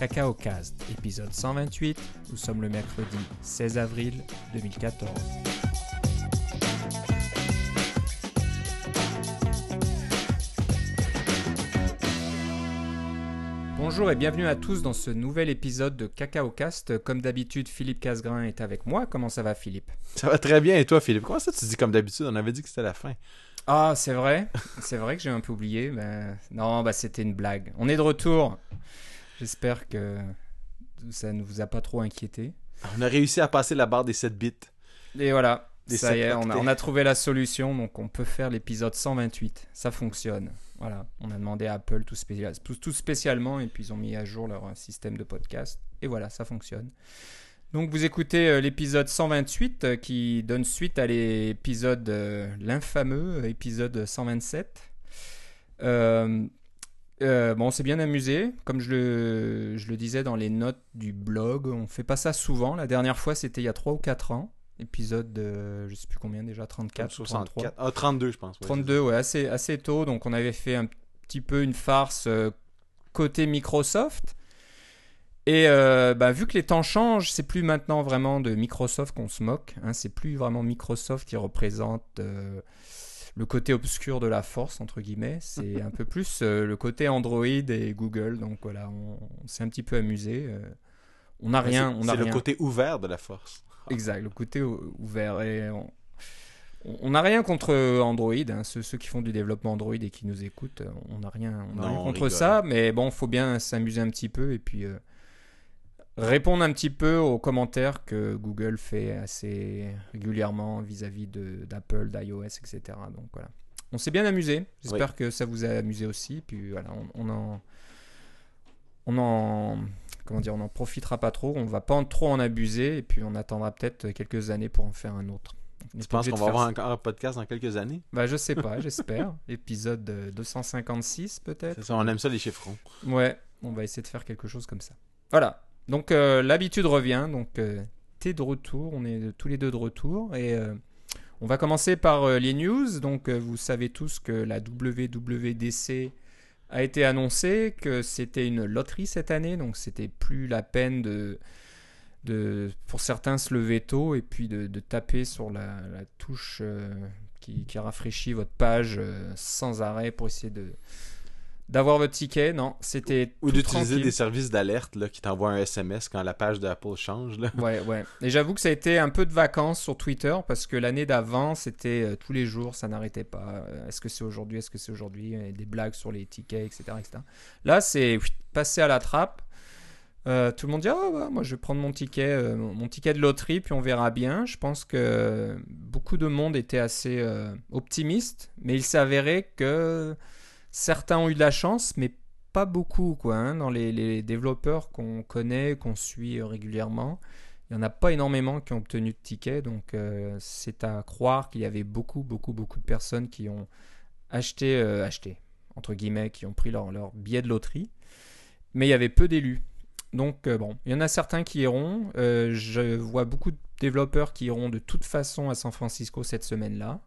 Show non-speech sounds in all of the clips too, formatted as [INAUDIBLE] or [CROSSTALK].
Cacao Cast, épisode 128. Nous sommes le mercredi 16 avril 2014. Bonjour et bienvenue à tous dans ce nouvel épisode de Cacao Cast. Comme d'habitude, Philippe Casgrain est avec moi. Comment ça va, Philippe? Ça va très bien. Et toi, Philippe? Comment ça, tu dis comme d'habitude? On avait dit que c'était la fin. Ah, c'est vrai. c'est vrai que j'ai un peu oublié. Mais... Non, bah c'était une blague. On est de retour. J'espère que ça ne vous a pas trop inquiété. On a réussi à passer la barre des 7 bits. Et voilà. ça y est, on a, on a, trouvé la solution. Donc, on peut faire l'épisode 128. Ça fonctionne. Voilà, on a demandé à Apple tout, tout, spécialement et puis ils ont mis à jour leur système de podcast. Et voilà, ça fonctionne. Donc vous écoutez euh, l'épisode 128 euh, qui donne suite à l'épisode, euh, l'infameux épisode 127. Bon, on s'est bien amusé. Comme je le, je le disais dans les notes du blog, on fait pas ça souvent. La dernière fois, c'était il y a 3 ou 4 ans épisode de, je sais plus combien déjà, 34 63. Ah, 32 je pense. 32, ouais, assez, assez tôt. Donc on avait fait un petit peu une farce euh, côté Microsoft. Et euh, bah, vu que les temps changent, c'est plus maintenant vraiment de Microsoft qu'on se moque. Hein, c'est plus vraiment Microsoft qui représente euh, le côté obscur de la force, entre guillemets. C'est un peu plus le côté Android et Google. Donc voilà, on, s'est un petit peu amusé. on n'a rien. C'est le côté ouvert de la force. Exact, le côté ouvert. Et on n'a rien contre Android, hein. ceux, qui font du développement Android et qui nous écoutent, on n'a rien, contre ça, mais bon, faut bien s'amuser un petit peu et puis euh, répondre un petit peu aux commentaires que Google fait assez régulièrement vis-à-vis d'Apple, d'iOS, etc. Donc voilà. On s'est bien amusé, j'espère que ça vous a amusé aussi, puis voilà, on en... On en comment dire, on n'en profitera pas trop, on va pas trop en abuser, et puis on attendra peut-être quelques années pour en faire un autre. Tu penses qu'on va avoir un podcast dans quelques années? Bah je sais pas, [LAUGHS] j'espère. Épisode 256 peut-être. on aime ça les chiffrons. Ouais, on va essayer de faire quelque chose comme ça. Voilà. Donc euh, l'habitude revient, donc euh, t'es de retour, on est tous les deux de retour. Et euh, on va commencer par les news. Donc vous savez tous que la WWDC a été annoncé que c'était une loterie cette année, donc c'était plus la peine de, pour certains se lever tôt et puis de, taper sur la, touche qui, rafraîchit votre page sans arrêt pour essayer de, d'avoir votre ticket, non, c'était ou d'utiliser des services d'alerte là qui t'envoient un SMS quand la page d'Apple change là. Ouais, ouais. Et j'avoue que ça a été un peu de vacances sur Twitter parce que l'année d'avant, c'était euh, tous les jours, ça n'arrêtait pas. Euh, est-ce que c'est aujourd'hui Est-ce que c'est aujourd'hui Des blagues sur les tickets, etc., etc. Là, c'est passé à la trappe. Euh, tout le monde dit oh, moi je vais prendre mon ticket, mon ticket de loterie, puis on verra bien. Je pense que beaucoup de monde était assez optimiste, mais il avéré que Certains ont eu de la chance, mais pas beaucoup, quoi. Hein, dans les, développeurs qu'on connaît, qu'on suit régulièrement, il n'y en a pas énormément qui ont obtenu de tickets. Donc, euh, c'est à croire qu'il y avait beaucoup, beaucoup, beaucoup de personnes qui ont acheté, euh, acheté entre guillemets, qui ont pris leur, billet de loterie. Mais il y avait peu d'élus. Donc, euh, bon, il y en a certains qui iront. je vois beaucoup de développeurs qui iront de toute façon à San Francisco cette semaine-là.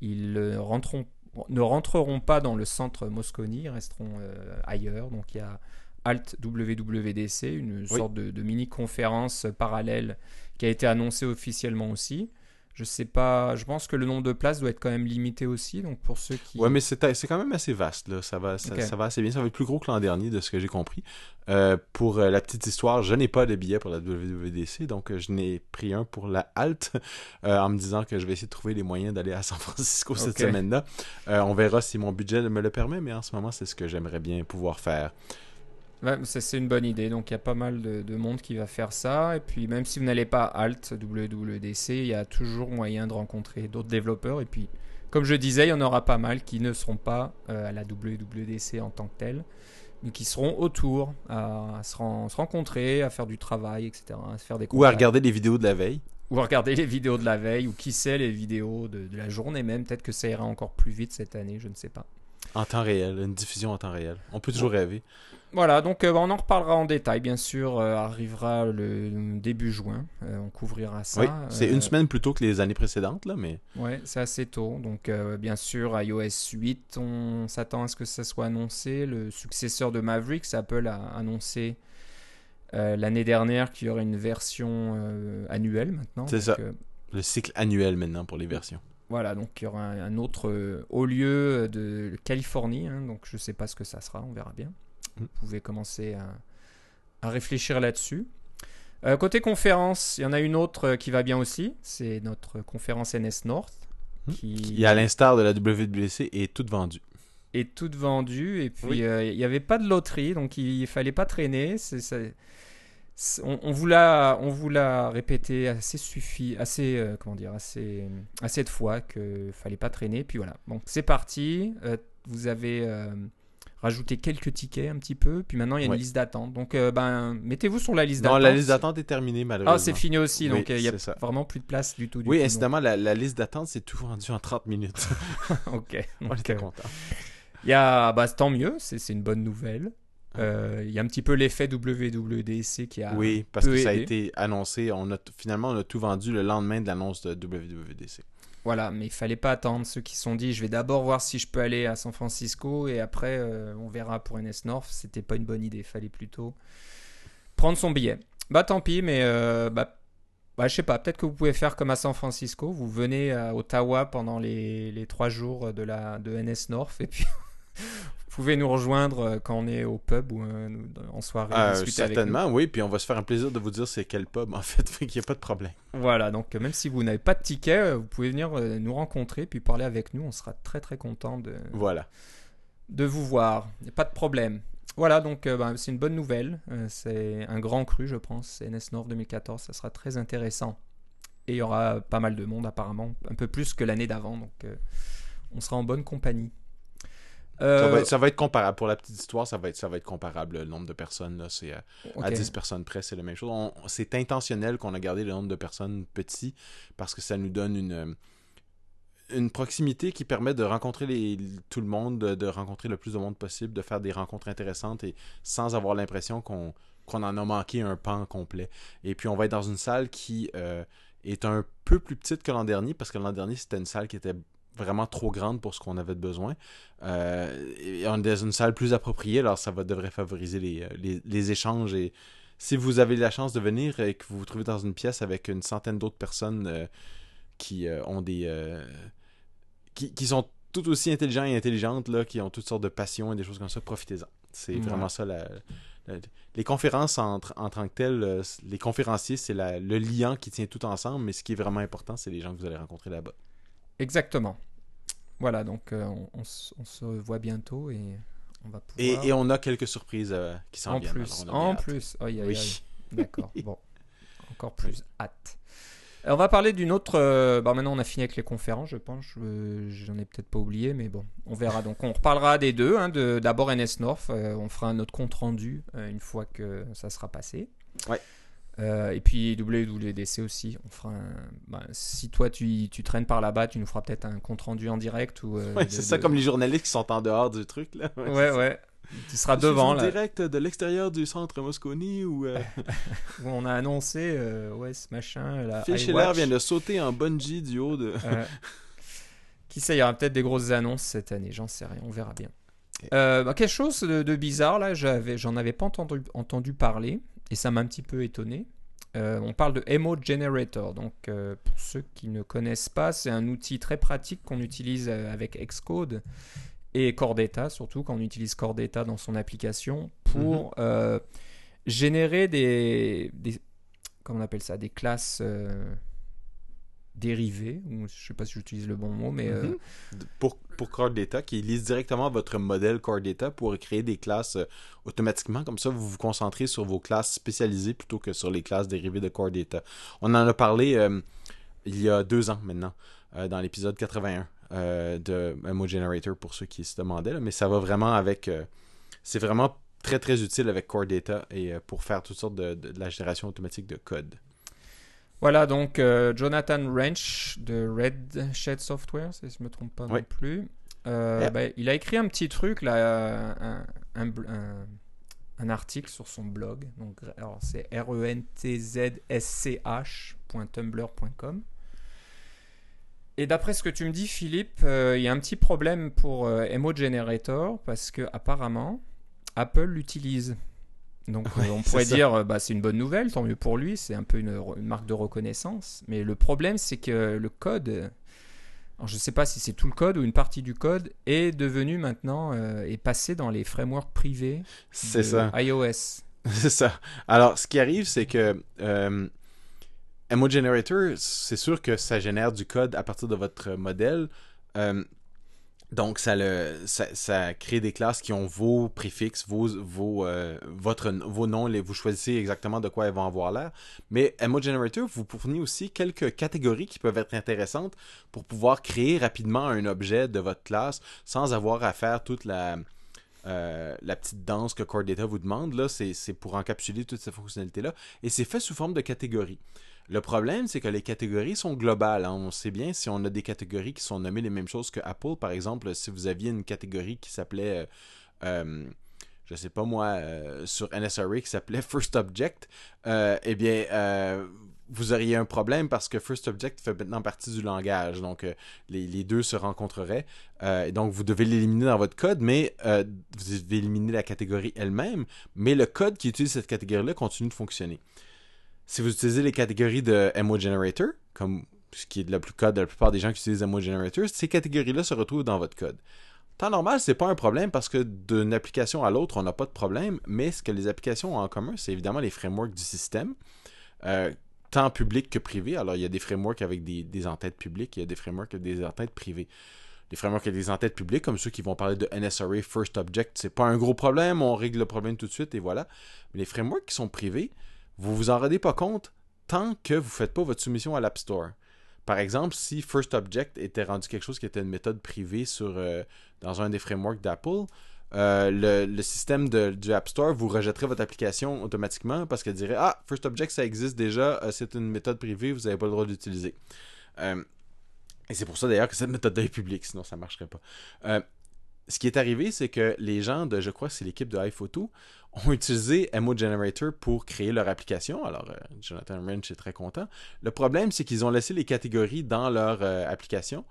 Ils rentreront ne rentreront pas dans le centre Moscone, resteront euh, ailleurs. Donc il y a Alt WWDC, une sorte de, mini-conférence parallèle qui a été annoncée officiellement aussi. Je sais pas, je pense que le nombre de places doit être quand même limité aussi, donc pour ceux qui... Ouais, mais c'est quand même assez vaste, là. Ça va, ça, va assez bien. Ça va être plus gros que l'an dernier, de ce que j'ai compris. Euh, pour euh, la petite histoire, je n'ai pas de billet pour la WWDC, donc euh, je n'ai pris un pour la Halte, [LAUGHS] en me disant que je vais essayer de trouver les moyens d'aller à San Francisco cette semaine-là. on verra si mon budget me le permet, mais en ce moment, c'est ce que j'aimerais bien pouvoir faire c'est une bonne idée. Donc il y a pas mal de, monde qui va faire ça. Et puis même si vous n'allez pas Alt WWDC, il y a toujours moyen de rencontrer d'autres développeurs. Et puis comme je disais, il y en aura pas mal qui ne seront pas euh, à la WWDC en tant que tel, mais qui seront autour à, se, rencontrer, à faire du travail, etc. À faire des ou à regarder les vidéos de la veille. Ou à regarder les vidéos de la veille, ou qui sait les vidéos de, de la journée même. Peut-être que ça ira encore plus vite cette année, je ne sais pas. En temps réel, une diffusion en temps réel. On peut toujours rêver. Voilà, donc euh, on en reparlera en détail, bien sûr, euh, arrivera le début juin, euh, on couvrira ça. Oui, c'est une semaine plus tôt que les années précédentes, là, mais... Oui, c'est assez tôt, donc bien sûr, iOS 8, on s'attend à ce que ça soit annoncé, le successeur de Mavericks, Apple a annoncé L'année dernière, qu'il y aurait une version annuelle maintenant. C'est ça. Le cycle annuel maintenant pour les versions. Voilà, donc il y aura un, autre haut lieu de Californie. Hein, donc je ne sais pas ce que ça sera, on verra bien. Vous pouvez commencer à, à réfléchir là-dessus. côté conférence, il y en a une autre qui va bien aussi. C'est notre conférence NS North. Hmm. Qui, à l'instar de la WWC, est toute vendue. Est toute vendue. Et puis, euh, il n'y avait pas de loterie, donc il ne fallait pas traîner. on, vous l'a, on vous l'a répété assez suffi, assez, euh, comment dire, assez, assez de fois qu'il fallait pas traîner. Puis voilà. Donc c'est parti. Euh, vous avez rajouter quelques tickets un petit peu. Puis maintenant, il y a une liste d'attente. Donc, euh, ben, mettez-vous sur la liste d'attente. Non, la liste d'attente est terminée, malheureusement. Ah, c'est fini aussi. donc, euh, il n'y a vraiment plus de place du tout. oui, incidemment, la, liste d'attente, c'est tout rendu en 30 minutes. [LAUGHS] ok. [LAUGHS] On était content. Il y a, bah, tant mieux, c'est une bonne nouvelle. Euh, il y a un petit peu l'effet WWDC qui a. Oui, parce que ça a été annoncé. On a, finalement, on a tout vendu le lendemain de l'annonce de WWDC. Voilà, mais il fallait pas attendre ceux qui sont dit je vais d'abord voir si je peux aller à San Francisco et après euh, on verra pour NS North. C'était pas une bonne idée, fallait plutôt prendre son billet. Bah tant pis, mais euh, bah, bah, je sais pas, peut-être que vous pouvez faire comme à San Francisco, vous venez à Ottawa pendant les, les trois jours de, la, de NS North et puis vous pouvez nous rejoindre euh, quand on est au pub ou euh, en soirée. Euh, certainement, oui. Puis on va se faire un plaisir de vous dire c'est quel pub, en fait. [LAUGHS] qu'il n'y a pas de problème. Voilà, donc même si vous n'avez pas de ticket, vous pouvez venir nous rencontrer puis parler avec nous. On sera très très content de, voilà. de vous voir. Il n'y a pas de problème. Voilà, donc ben, c'est une bonne nouvelle. c'est un grand cru, je pense. NS North 2014, ça sera très intéressant. Et il y aura pas mal de monde apparemment, un peu plus que l'année d'avant. Donc on sera en bonne compagnie. Euh, ça, va être, comparable. Pour la petite histoire, ça va être, ça va être comparable. Le nombre de personnes, c'est euh, à 10 personnes près, c'est la même chose. C'est intentionnel qu'on a gardé le nombre de personnes petit parce que ça nous donne une, euh, une proximité qui permet de rencontrer les, tout le monde, de, rencontrer le plus de monde possible, de faire des rencontres intéressantes et sans avoir l'impression qu'on qu'on en a manqué un pan complet. Et puis on va être dans une salle qui est un peu plus petite que l'an dernier parce que l'an dernier c'était une salle qui était vraiment trop grande pour ce qu'on avait besoin. Euh, et on est dans une salle plus appropriée, alors ça va, devrait favoriser les, euh, les, échanges. Et si vous avez la chance de venir et que vous vous trouvez dans une pièce avec une centaine d'autres personnes euh, qui ont des. Qui, qui, sont tout aussi intelligents et intelligentes, là, qui ont toutes sortes de passions et des choses comme ça, profitez-en. C'est vraiment ça la, les conférences en, en, tant que telles, les conférenciers, c'est le liant qui tient tout ensemble, mais ce qui est vraiment important, c'est les gens que vous allez rencontrer là-bas. Exactement. Voilà, donc euh, on, se voit bientôt et on va pouvoir... et, on a quelques surprises euh, qui s'en viennent. Plus, en plus, oui. D'accord, [LAUGHS] bon. Encore plus hâte. on va parler d'une autre. Euh, bah maintenant, on a fini avec les conférences, je pense. J'en ai peut-être pas oublié, mais bon, on verra. Donc, on reparlera des deux. Hein, D'abord, NS North. on fera notre compte rendu une fois que ça sera passé. Ouais. Euh, et puis WWDC aussi. On fera bah, si toi tu, tu, traînes par là-bas, tu nous feras peut-être un compte rendu en direct. ou. Euh, c'est ça comme les journalistes qui sont en dehors du truc là. Ouais, ouais. Tu seras devant là. direct de l'extérieur du centre Mosconi. Euh, [LAUGHS] où on a annoncé, ouais, ce machin. La Phil Schiller vient de sauter en bungee du haut de. [LAUGHS] Qui sait, il y aura peut-être des grosses annonces cette année, j'en sais rien, on verra bien. Bah, quelque chose de, de bizarre là, j'en avais pas entendu, entendu parler et ça m'a un petit peu étonné. Euh, on parle de Emo Generator. Donc, euh, pour ceux qui ne connaissent pas, c'est un outil très pratique qu'on utilise euh, avec Xcode et Cordata, surtout quand on utilise Cordata dans son application pour mhm. générer des, des, Comment on appelle ça Des classes dérivés, ou je sais pas si j'utilise le bon mot, mais... Euh, mhm. Pour, pour Core Data, qui lise directement votre modèle Core Data pour créer des classes euh, automatiquement. Comme ça, vous vous concentrez sur vos classes spécialisées plutôt que sur les classes dérivées de Core Data. On en a parlé euh, il y a deux ans maintenant, dans l'épisode 81 de Mo Generator, pour ceux qui se demandaient. mais ça va vraiment avec... c'est vraiment très très utile avec Core Data et pour faire toutes sortes de la génération automatique de code. Voilà, donc euh, Jonathan Wrench de Red Shed Software, si je ne me trompe pas non plus. Euh, ben, il a écrit un petit truc, là, un, un, un, article sur son blog. Donc, alors, c'est rentzsch.tumblr.com. Et d'après ce que tu me dis, Philippe, euh, il y a un petit problème pour Emo Generator parce que apparemment Apple l'utilise. Donc on pourrait dire, bah, c'est une bonne nouvelle, tant mieux pour lui, c'est un peu une, marque de reconnaissance. Mais le problème, c'est que le code, je ne sais pas si c'est tout le code ou une partie du code, est devenu maintenant, est passé dans les frameworks privés de ça. iOS. [LAUGHS] C'est ça. Alors, ce qui arrive, c'est que euh, Emo Generator, c'est sûr que ça génère du code à partir de votre modèle. Euh, donc, ça, le, ça, crée des classes qui ont vos préfixes, vos, vos, euh, votre, vos noms, les, vous choisissez exactement de quoi elles vont avoir l'air. Mais Emo Generator vous fournit aussi quelques catégories qui peuvent être intéressantes pour pouvoir créer rapidement un objet de votre classe sans avoir à faire toute la, euh, la petite danse que Core Data vous demande, là, c'est pour encapsuler toutes ces fonctionnalités-là. Et c'est fait sous forme de catégories. Le problème, c'est que les catégories sont globales. Hein. On sait bien si on a des catégories qui sont nommées les mêmes choses que Apple. Par exemple, si vous aviez une catégorie qui s'appelait, euh, euh, je sais pas moi, sur NSRA qui s'appelait [LAUGHS] First Object, eh bien, vous auriez un problème parce que First Object fait maintenant partie du langage. Donc, euh, les, deux se rencontreraient. Euh, donc, vous devez l'éliminer dans votre code, mais euh, vous devez éliminer la catégorie elle-même. Mais le code qui utilise cette catégorie-là continue de fonctionner. Si vous utilisez les catégories de Emo Generator, comme ce qui est la, plus code de la plupart des gens qui utilisent Emo Generator, ces catégories-là se retrouvent dans votre code. Temps normal, c'est pas un problème parce que d'une application à l'autre, on n'a pas de problème, mais ce que les applications ont en commun, c'est évidemment les frameworks du système tant public que privé. Alors, il y a des frameworks avec des, des entêtes publiques, il y a des frameworks avec des entêtes privées. Les frameworks avec des entêtes publiques, comme ceux qui vont parler de NSRA First Object, c'est pas un gros problème, on règle le problème tout de suite et voilà. Mais les frameworks qui sont privés, vous vous en rendez pas compte tant que vous ne faites pas votre soumission à l'App Store. Par exemple, si First Object était rendu quelque chose qui était une méthode privée sur, euh, dans un des frameworks d'Apple, euh, le, système du App Store vous rejetterait votre application automatiquement parce qu'elle dirait Ah, First Object, ça existe déjà, euh, c'est une méthode privée, vous n'avez pas le droit d'utiliser. Et c'est pour ça d'ailleurs que cette méthode est publique, sinon ça ne marcherait pas. ce qui est arrivé, c'est que les gens de, je crois, c'est l'équipe de iPhoto, ont utilisé Emo Generator pour créer leur application. Alors, Jonathan Wrench est très content. Le problème, c'est qu'ils ont laissé les catégories dans leur application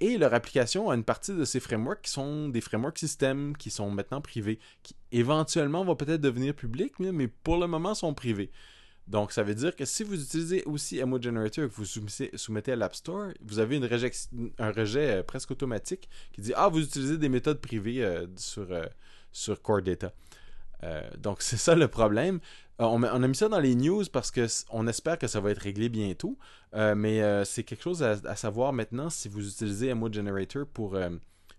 et leur application a une partie de ces frameworks qui sont des frameworks système, qui sont maintenant privés, qui éventuellement vont peut-être devenir publics, mais pour le moment sont privés. Donc, ça veut dire que si vous utilisez aussi Emo Generator que vous soumettez, à l'App Store, vous avez une un rejet euh, presque automatique qui dit Ah, vous utilisez des méthodes privées euh, sur, euh, sur Core Data. Donc, [LAUGHS] c'est ça le problème. Euh, on, a mis ça dans les news parce qu'on espère que ça va être réglé bientôt. Euh, mais euh, c'est quelque chose à, savoir maintenant si vous utilisez Emo Generator pour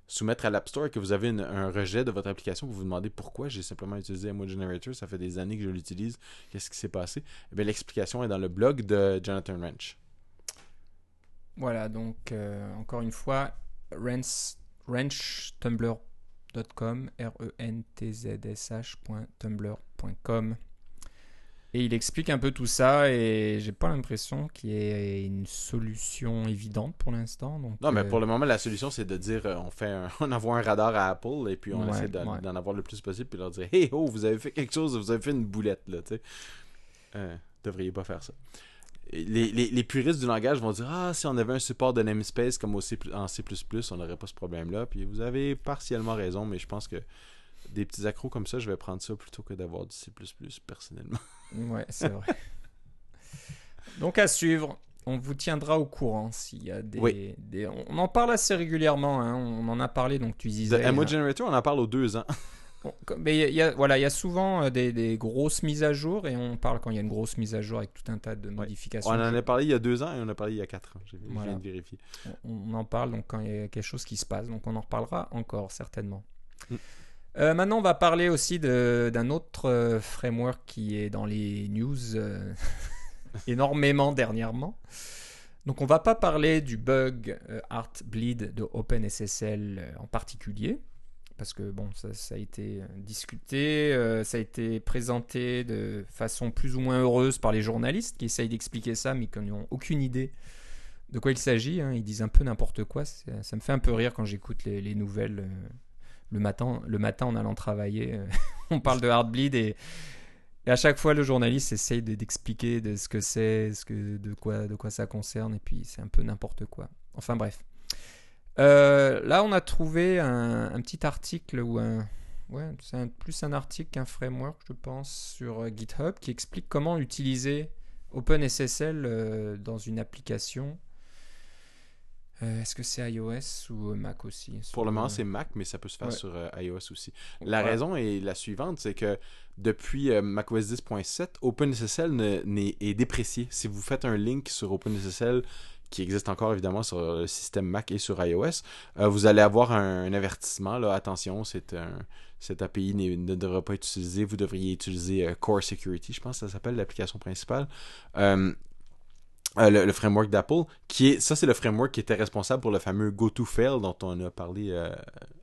soumettre à l'App Store et que vous avez un rejet de votre application, vous vous demandez pourquoi j'ai simplement utilisé Emo Generator, ça fait des années que je l'utilise, qu'est-ce qui s'est passé? Eh l'explication est dans le blog de Jonathan Wrench. Voilà, donc encore une fois, wrenchtumblr.com, R-E-N-T-Z-S-H.tumblr.com. Et il explique un peu tout ça et j'ai pas l'impression qu'il y ait une solution évidente pour l'instant. non, mais pour le moment, la solution c'est de dire euh, on fait [LAUGHS] on envoie un radar à Apple et puis on essaie d'en avoir le plus possible puis leur dire Hey oh, vous avez fait quelque chose, vous avez fait une boulette là, tu sais. Euh, devriez pas faire ça. Les, les, les, puristes du langage vont dire Ah, si on avait un support de namespace comme au C, en C, on n'aurait pas ce problème-là. Puis vous avez partiellement raison, mais je pense que des petits accros comme ça, je vais prendre ça plutôt que d'avoir du C, personnellement. [LAUGHS] Ouais, c'est vrai. Donc à suivre. On vous tiendra au courant s'il y a des, des, On en parle assez régulièrement. Hein. On en a parlé, donc tu disais. De Emo Generator, on en parle aux deux ans. Mais il y a, voilà, il y a souvent euh, des, des, grosses mises à jour et on parle quand il y a une grosse mise à jour avec tout un tas de modifications. On en a parlé il y a deux ans et on en a parlé il y a quatre ans. J'ai viens de vérifier. On, en parle donc quand il y a quelque chose qui se passe. Donc on en reparlera encore certainement. Mm. Euh, maintenant, on va parler aussi d'un autre euh, framework qui est dans les news euh, [LAUGHS] énormément dernièrement. Donc, on va pas parler du bug Heartbleed de OpenSSL en particulier, parce que bon, ça, a été discuté, ça a été présenté de façon plus ou moins heureuse par les journalistes qui essayent d'expliquer ça, mais qui n'ont aucune idée de quoi il s'agit. Hein. Ils disent un peu n'importe quoi. Ça me fait un peu rire quand j'écoute les, les, nouvelles le matin, le matin en allant travailler, euh, [LAUGHS] on parle de Heartbleed et, et à chaque fois le journaliste essaye d'expliquer de, ce que c'est, de quoi ça concerne, et puis c'est un peu n'importe quoi. Enfin bref. Euh, là, on a trouvé un, petit article ou un, ouais, c'est plus un article qu'un framework, je pense, sur GitHub qui explique comment utiliser OpenSSL dans une application euh, est-ce que c'est iOS ou Mac aussi? Pour le moment, c'est Mac, mais ça peut se faire sur euh, iOS aussi. La raison est la suivante, c'est que depuis euh, macOS 10.7, OpenSSL est déprécié. Si vous faites un link sur OpenSSL qui existe encore évidemment sur le système Mac et sur iOS, vous allez avoir un, avertissement. Là, attention, c'est cette API ne, devra pas être utilisée. Vous devriez utiliser Core Security, je pense que ça s'appelle l'application principale. Euh, le, framework d'Apple, qui est, ça c'est le framework qui était responsable pour le fameux GoToFail dont on a parlé euh,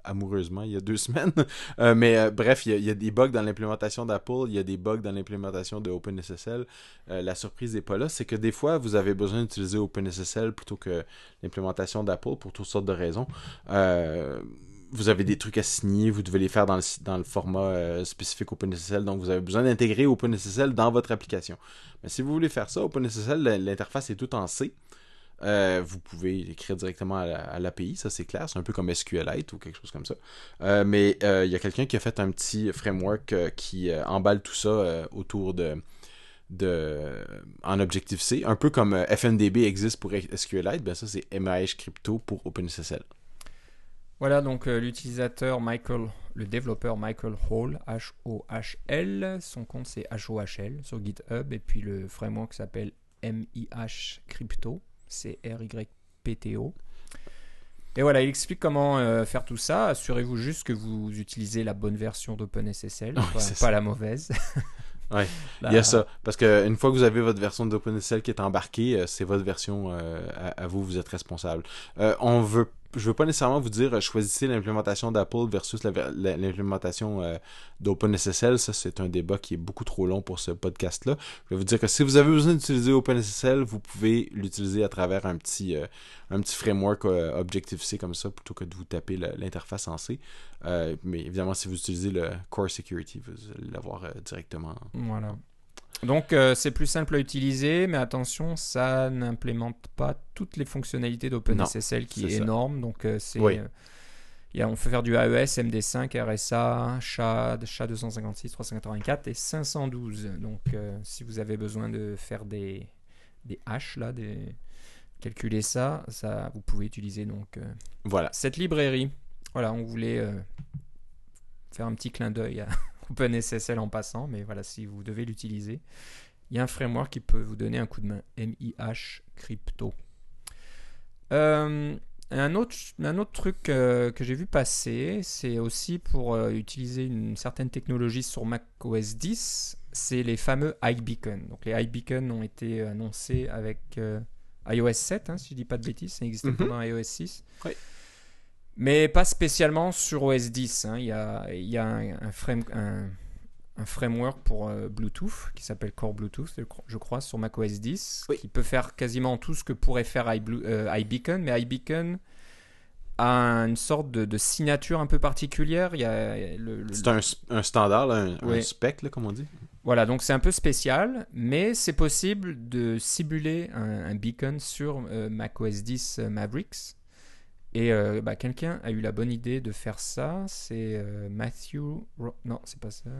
amoureusement il y a deux [LAUGHS] semaines. Euh, mais bref, il y, a, des bugs dans l'implémentation d'Apple, il y a des bugs dans l'implémentation de OpenSSL. la surprise n'est pas là, c'est que des fois vous avez besoin d'utiliser OpenSSL plutôt que l'implémentation d'Apple pour toutes sortes de raisons vous avez des trucs à signer, vous devez les faire dans le, format euh, spécifique OpenSSL, donc vous avez besoin d'intégrer OpenSSL dans votre application. Mais si vous voulez faire ça, OpenSSL, l'interface est tout en C. Euh, vous pouvez l'écrire directement à l'API, ça c'est clair, c'est un peu comme SQLite ou quelque chose comme ça. Euh, mais il y a quelqu'un qui a fait un petit framework qui emballe tout ça autour de, de en Objective-C, un peu comme FNDB existe pour SQLite, ben ça c'est MAH Crypto pour OpenSSL. Voilà donc euh, l'utilisateur Michael, le développeur Michael Hall, H-O-H-L, son compte c'est H-O-H-L sur GitHub et puis le framework s'appelle MIH Crypto, c'est R-Y-P-T-O. Et voilà, il explique comment euh, faire tout ça. Assurez-vous juste que vous utilisez la bonne version d'OpenSSL, pas, la mauvaise. [LAUGHS] Oui, il y a ça. Parce qu'une fois que vous avez votre version d'OpenSSL qui est embarquée, euh, c'est votre version à, à, vous, vous êtes responsable. on veut je veux pas nécessairement vous dire euh, choisissez l'implémentation d'Apple versus l'implémentation euh, d'OpenSSL. Ça, c'est un débat qui est beaucoup trop long pour ce podcast-là. Je vais vous dire que si vous avez besoin d'utiliser OpenSSL, vous pouvez l'utiliser à travers un petit, euh, un petit framework Objective-C comme ça, plutôt que de vous taper l'interface en C. mais évidemment, si vous utilisez le Core Security, vous allez l'avoir directement. Voilà. Donc euh, c'est plus simple à utiliser, mais attention, ça n'implémente pas toutes les fonctionnalités d'OpenSSL qui est, énorme. Donc euh, c'est, euh, on peut faire du AES, MD5, RSA, SHA, SHA-256, 384 et 512. Donc si vous avez besoin de faire des, des hash, là, des... calculer ça, ça, vous pouvez utiliser donc voilà. cette librairie. Voilà, on voulait faire un petit clin d'œil à OpenSSL en passant, mais voilà, si vous devez l'utiliser, il y a un framework qui peut vous donner un coup de main, MIH Crypto. Euh, un, autre, un autre truc euh, que j'ai vu passer, c'est aussi pour euh, utiliser une certaine technologie sur Mac OS 10, c'est les fameux iBeacon. Donc les iBeacon ont été annoncés avec iOS 7, hein, si je ne dis pas de bêtises, ça n'existait pas mhm. dans iOS 6. Oui. Mais pas spécialement sur OS 10. Hein. Il y a, il y a un, frame, un, un, framework pour euh, Bluetooth qui s'appelle Core Bluetooth, je crois, sur macOS 10, qui peut faire quasiment tout ce que pourrait faire euh, iBeacon. Mais iBeacon a une sorte de, signature un peu particulière. Il le, c'est un, standard, un, spec, comme on dit. Voilà, donc c'est un peu spécial, mais c'est possible de simuler un, beacon sur euh, macOS 10 Mavericks. Et euh, bah, quelqu'un a eu la bonne idée de faire ça. C'est euh, Matthew. Non, c'est pas ça.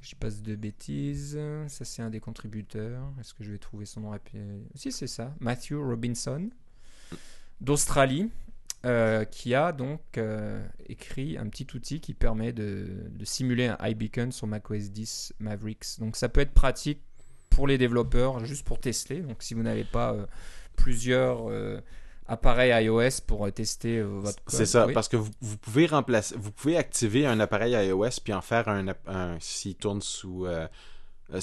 Je passe de bêtises. Ça, c'est un des contributeurs. Est-ce que je vais trouver son nom rapide Si, c'est ça. Matthew Robinson d'Australie. Euh, qui a donc écrit un petit outil qui permet de, de, simuler un iBeacon sur macOS 10 Mavericks. Donc ça peut être pratique pour les développeurs, juste pour tester. Donc si vous n'avez pas plusieurs appareil iOS pour euh, tester euh, votre code. C'est ça, parce que vous, pouvez remplacer, vous pouvez activer un appareil iOS puis en faire un, s'il tourne sous. Euh,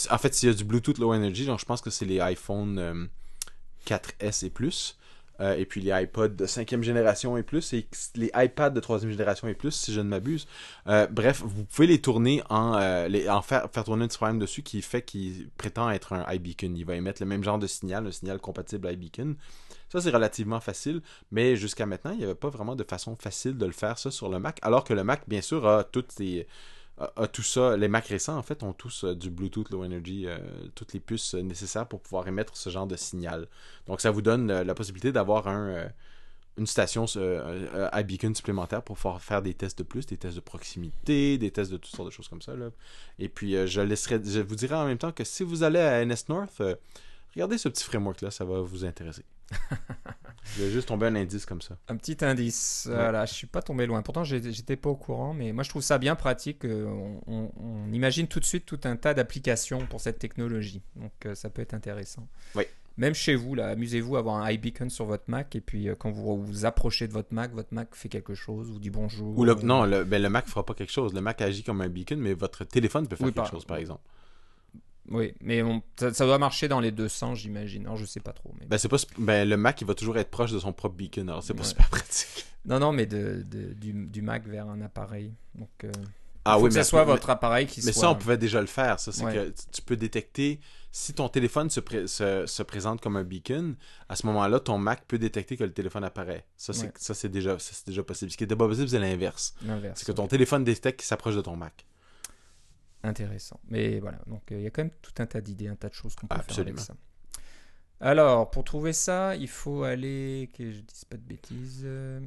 en fait, s'il y a du Bluetooth Low Energy, donc je pense que c'est les iPhone 4S et plus. et puis les iPods de cinquième génération et plus, et les iPads de troisième génération et plus, si je ne m'abuse. bref, vous pouvez les tourner en, les, en faire, faire tourner un petit programme dessus qui fait qu'il prétend être un iBeacon. Il va émettre le même genre de signal, un signal compatible iBeacon. Ça, c'est relativement facile, mais jusqu'à maintenant, il n'y avait pas vraiment de façon facile de le faire, ça, sur le Mac. Alors que le Mac, bien sûr, a toutes les a, tout ça. Les Mac récents, en fait, ont tous euh, du Bluetooth Low Energy, euh, toutes les puces nécessaires pour pouvoir émettre ce genre de signal. Donc, ça vous donne euh, la possibilité d'avoir un, une station iBeacon supplémentaire pour pouvoir faire des tests de plus, des tests de proximité, des tests de toutes sortes de choses comme ça. Là. Et puis, je, laisserai, je vous dirai en même temps que si vous allez à NS North, regardez ce petit framework-là, ça va vous intéresser. Je vais juste tomber un indice comme ça. Un petit indice. Voilà, je suis pas tombé loin. Pourtant, j'étais pas au courant, mais moi je trouve ça bien pratique. On, on, imagine tout de suite tout un tas d'applications pour cette technologie. Donc euh, ça peut être intéressant. Oui. Même chez vous, là, amusez-vous à avoir un iBeacon sur votre Mac et puis euh, quand vous vous approchez de votre Mac, votre Mac fait quelque chose, vous dit bonjour. Ou le, non, le, ben, le Mac fera pas quelque chose. Le Mac agit comme un beacon, mais votre téléphone peut faire quelque chose, par exemple. Oui, mais ça, doit marcher dans les deux sens, j'imagine. Alors, je sais pas trop. Mais... Ben, c'est pas, ben, le Mac, il va toujours être proche de son propre beacon, alors c'est pas super pratique. [LAUGHS] Non, non, mais de, du, du, Mac vers un appareil. Donc, euh, ah faut oui, que ce soit votre appareil qui mais soit. Ça, on pouvait déjà le faire. Ça, c'est que tu peux détecter si ton téléphone se, se, se, présente comme un beacon. À ce moment-là, ton Mac peut détecter que le téléphone apparaît. Ça, c'est ça c'est déjà, déjà possible. Ce qui n'était pas possible, c'est l'inverse. C'est que ton téléphone détecte qu'il s'approche de ton Mac intéressant. Mais voilà, donc euh, il y a quand même tout un tas d'idées, un tas de choses qu'on peut faire avec ça. Alors, pour trouver ça, il faut aller, que je dise pas de bêtises, euh,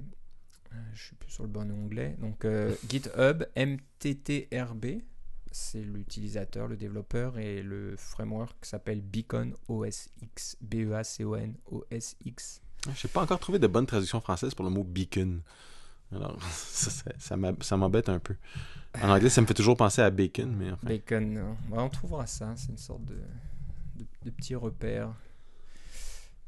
je suis plus sur le bon onglet. Donc euh, [LAUGHS] GitHub MTTRB, c'est l'utilisateur, le développeur et le framework s'appelle Beacon OS X, B E A C O N O S X. Je n'ai pas encore trouvé de bonne traduction française pour le mot beacon. Alors, [LAUGHS] ça, ça m'embête un peu. En anglais, ça me fait toujours penser à bacon, mais enfin. Bacon, on trouvera ça. C'est une sorte de, de, petit repère.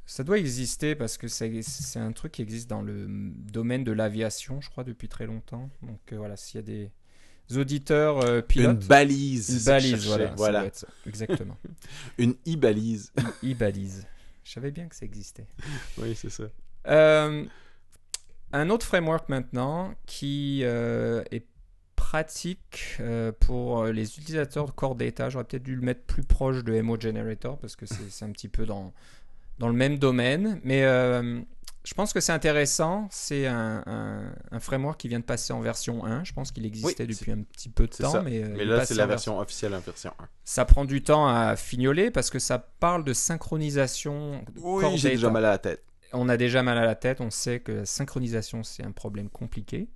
Ça doit exister parce que c'est un truc qui existe dans le domaine de l'aviation, je crois, depuis très longtemps. Donc euh, voilà, s'il y a des auditeurs euh, pilotes. Une balise. Une balise, voilà. voilà. Exactement. [LAUGHS] une e-balise. Une e-balise. Je savais bien que ça existait. Oui, c'est ça. Euh, un autre framework maintenant qui est pratique euh, pour euh, les utilisateurs de Core Data. J'aurais peut-être dû le mettre plus proche de Emo Generator parce que c'est un petit peu dans, dans le même domaine. Mais euh, je pense que c'est intéressant. C'est un, un, framework qui vient de passer en version 1. Je pense qu'il existait depuis un petit peu de temps. Mais, mais là, c'est la version officielle en version 1. Ça prend du temps à fignoler parce que ça parle de synchronisation. Oui, j'ai déjà mal à la tête. On a déjà mal à la tête. On sait que la synchronisation, c'est un problème compliqué.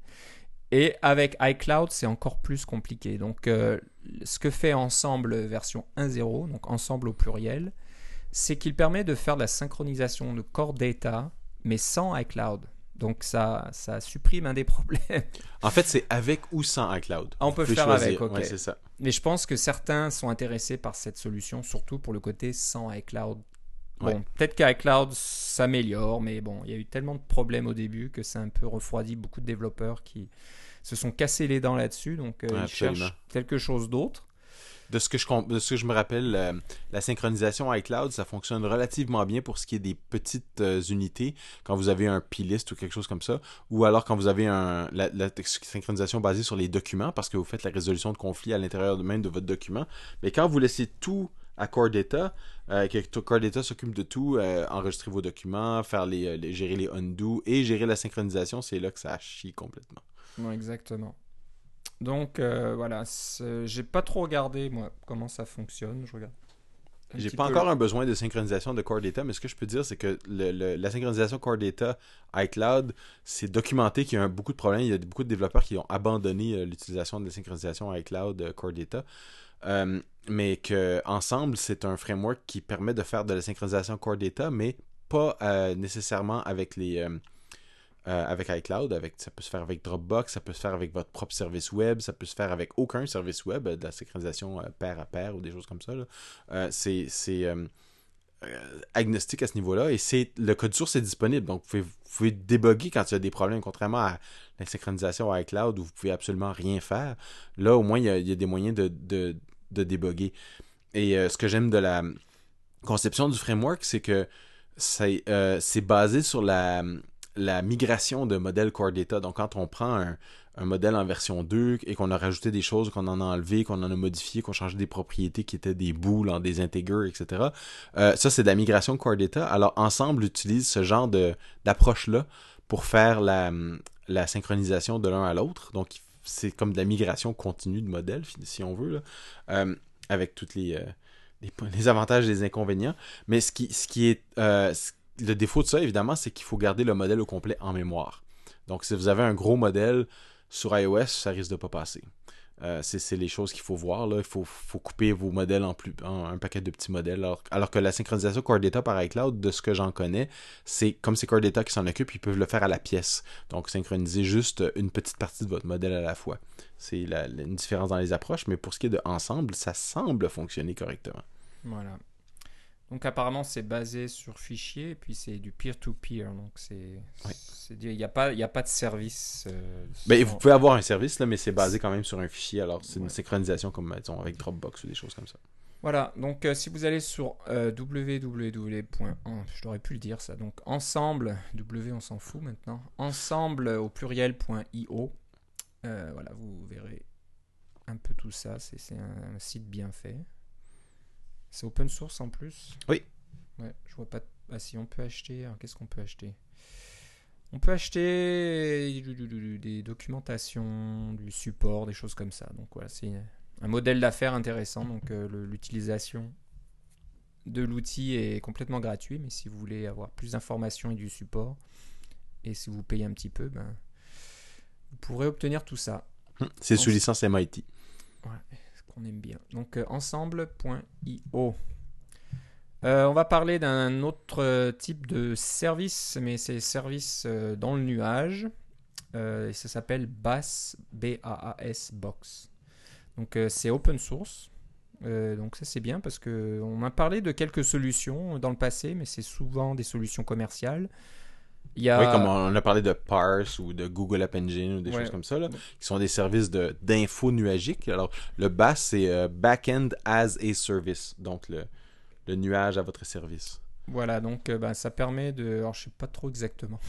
Et avec iCloud, c'est encore plus compliqué. Donc, euh, ce que fait Ensemble version 1.0, donc Ensemble au pluriel, c'est qu'il permet de faire de la synchronisation de core data, mais sans iCloud. Donc, ça, ça supprime un des problèmes. [LAUGHS] En fait, c'est avec ou sans iCloud. On peut faire avec, ok. c'est ça. Mais je pense que certains sont intéressés par cette solution, surtout pour le côté sans iCloud. Bon, peut-être qu'iCloud s'améliore, mais bon, il y a eu tellement de problèmes au début que c'est un peu refroidi beaucoup de développeurs qui, se sont cassés les dents là-dessus, donc euh, ils cherchent quelque chose d'autre. De ce que je, de ce que je me rappelle, euh, la synchronisation iCloud, ça fonctionne relativement bien pour ce qui est des petites euh, unités, quand vous avez un plist ou quelque chose comme ça, ou alors quand vous avez un, la, synchronisation basée sur les documents, parce que vous faites la résolution de conflits à l'intérieur même de votre document. Mais quand vous laissez tout à Core Data, que Core Data s'occupe de tout, enregistrer vos documents, faire les, les, gérer les undo et gérer la synchronisation, c'est là que ça chie complètement exactement. Donc euh, voilà, j'ai pas trop regardé moi comment ça fonctionne. Je regarde. J'ai pas encore un besoin de synchronisation de Core Data, mais ce que je peux dire, c'est que la synchronisation Core Data iCloud, c'est documenté qu'il y a beaucoup de problèmes. Il y a beaucoup de développeurs qui ont abandonné euh, l'utilisation de la synchronisation iCloud euh, Core Data. Mais que ensemble, c'est un framework qui permet de faire de la synchronisation Core Data, mais pas nécessairement avec les euh, avec iCloud, avec, ça peut se faire avec Dropbox, ça peut se faire avec votre propre service web, ça peut se faire avec aucun service web, euh, de la synchronisation euh, pair à pair ou des choses comme ça. c'est agnostique à ce niveau-là et c'est le code source est disponible. Donc, vous pouvez, vous pouvez débugger quand il y a des problèmes, contrairement à la synchronisation iCloud où vous pouvez absolument rien faire. Là, au moins, il y a, des moyens de, de débugger. Et ce que j'aime de la conception du framework, c'est que c'est basé sur la, migration de modèles Core Data. Donc, quand on prend un, modèle en version 2 et qu'on a rajouté des choses, qu'on en a enlevé, qu'on en a modifié, qu'on changé des propriétés qui étaient des boules en des integers, etc. Euh, ça, c'est de la migration Core Data. Alors, Ensemble utilise ce genre d'approche-là pour faire la, synchronisation de l'un à l'autre. Donc, c'est comme de la migration continue de modèles, si on veut, euh, avec les, euh, les, avantages et les inconvénients. Mais ce qui, ce qui est le défaut de ça, évidemment, c'est qu'il faut garder le modèle au complet en mémoire. Donc, si vous avez un gros modèle sur iOS, ça risque de pas passer. Euh, c'est les choses qu'il faut voir. Là. Il faut, couper vos modèles en, plus, un paquet de petits modèles. Alors, que la synchronisation Core Data par iCloud, de ce que j'en connais, c'est comme c'est Core Data qui s'en occupe, ils peuvent le faire à la pièce. Donc, synchroniser juste une petite partie de votre modèle à la fois. C'est une différence dans les approches, mais pour ce qui est de ensemble, ça semble fonctionner correctement. Voilà. Donc apparemment c'est basé sur fichier et puis c'est du peer-to-peer. donc c'est, il n'y a pas, il a pas de service. Euh, vous pouvez avoir un service là, mais c'est basé quand même sur un fichier. Alors c'est une synchronisation comme disons, avec Dropbox ou des choses comme ça. Voilà. Donc euh, si vous allez sur euh, www. je devrais plus le dire ça. Donc ensemble, w on s'en fout maintenant. Ensemble au pluriel.io. voilà, vous verrez un peu tout ça. C'est, un site bien fait. C'est open source en plus Oui. Ouais, je vois pas. Ah, si on peut acheter. Qu'est-ce qu'on peut acheter? On peut acheter des documentations, du support, des choses comme ça. Donc voilà, c'est un modèle d'affaires intéressant. Donc euh, l'utilisation de l'outil est complètement gratuit, mais si vous voulez avoir plus d'informations et du support, et si vous payez un petit peu, ben, vous pourrez obtenir tout ça. C'est sous licence MIT. Ouais qu'on aime bien. Donc euh, ensemble.io. Euh, on va parler d'un autre type de service, mais c'est service euh, dans le nuage. ça s'appelle BAS, Box. Donc c'est open source. donc ça c'est bien parce qu'on a parlé de quelques solutions dans le passé, mais c'est souvent des solutions commerciales. Oui, comme on a parlé de Parse ou de Google App Engine ou des choses comme ça, là, qui sont des services d'info nuagique. Alors, le BAS, c'est euh, Backend as a Service, donc le, le nuage à votre service. Voilà, donc euh, ben, ça permet de. Alors, je sais pas trop exactement.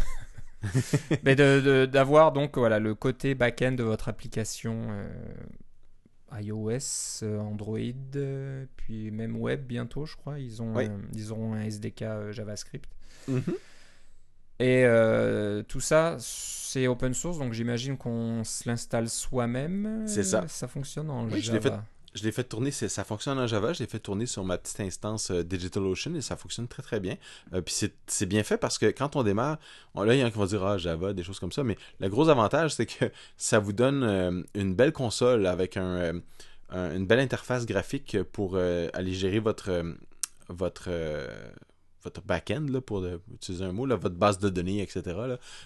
[LAUGHS] Mais d'avoir donc voilà, le côté back-end de votre application euh, iOS, Android, puis même web bientôt, je crois. Ils, ont, ils auront un SDK JavaScript. Mm et euh, tout ça, c'est open source, donc j'imagine qu'on se l'installe soi-même. C'est ça. Ça fonctionne en oui, Java. Je l'ai fait, tourner, ça fonctionne en Java, je l'ai fait tourner sur ma petite instance euh, DigitalOcean et ça fonctionne très très bien. Euh, puis c'est bien fait parce que quand on démarre, là il y en a qui vont dire ah, Java, des choses comme ça, mais le gros avantage c'est que [LAUGHS] ça vous donne une belle console avec un, une belle interface graphique pour aller gérer votre, votre votre back-end, pour utiliser un mot, votre base de données, etc.,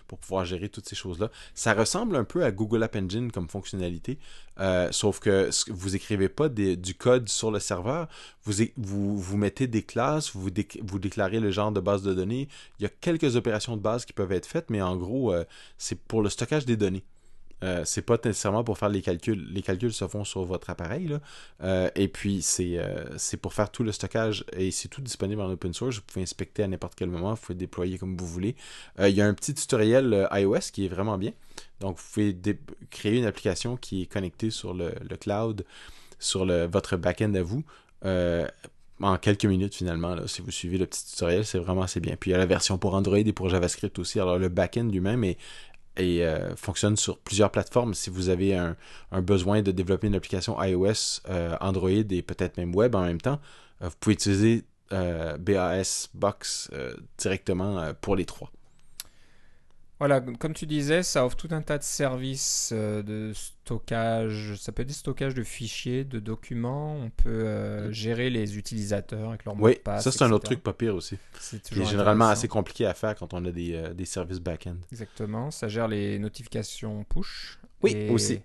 pour pouvoir gérer toutes ces choses-là. Ça ressemble un peu à Google App Engine comme fonctionnalité, euh, sauf que vous écrivez pas du code sur le serveur, vous, mettez des classes, vous, vous déclarez le genre de base de données. Il y a quelques opérations de base qui peuvent être faites, mais en gros, euh, c'est pour le stockage des données. Euh, c'est pas nécessairement pour faire les calculs. Les calculs se font sur votre appareil. Euh, et puis, euh, c'est pour faire tout le stockage. Et c'est tout disponible en open source. Vous pouvez inspecter à n'importe quel moment. Vous pouvez déployer comme vous voulez. Il y a un petit tutoriel iOS qui est vraiment bien. Donc, vous pouvez créer une application qui est connectée sur le, cloud, sur le, votre backend à vous. en quelques minutes finalement, si vous suivez le petit tutoriel, c'est vraiment assez bien. Puis il y a la version pour Android et pour JavaScript aussi. Alors le backend lui-même est et euh, fonctionne sur plusieurs plateformes. Si vous avez un, besoin de développer une application iOS, euh, Android et peut-être même web en même temps, euh, vous pouvez utiliser BAS Box directement pour les trois. Voilà, comme tu disais, ça offre tout un tas de services euh, de stockage. Ça peut être des stockages de fichiers, de documents. On peut euh, gérer les utilisateurs avec leur mot de passe. Ça, c'est un autre truc pas pire aussi. C'est généralement assez compliqué à faire quand on a des, euh, des services back-end. Exactement. Ça gère les notifications push. Oui, aussi.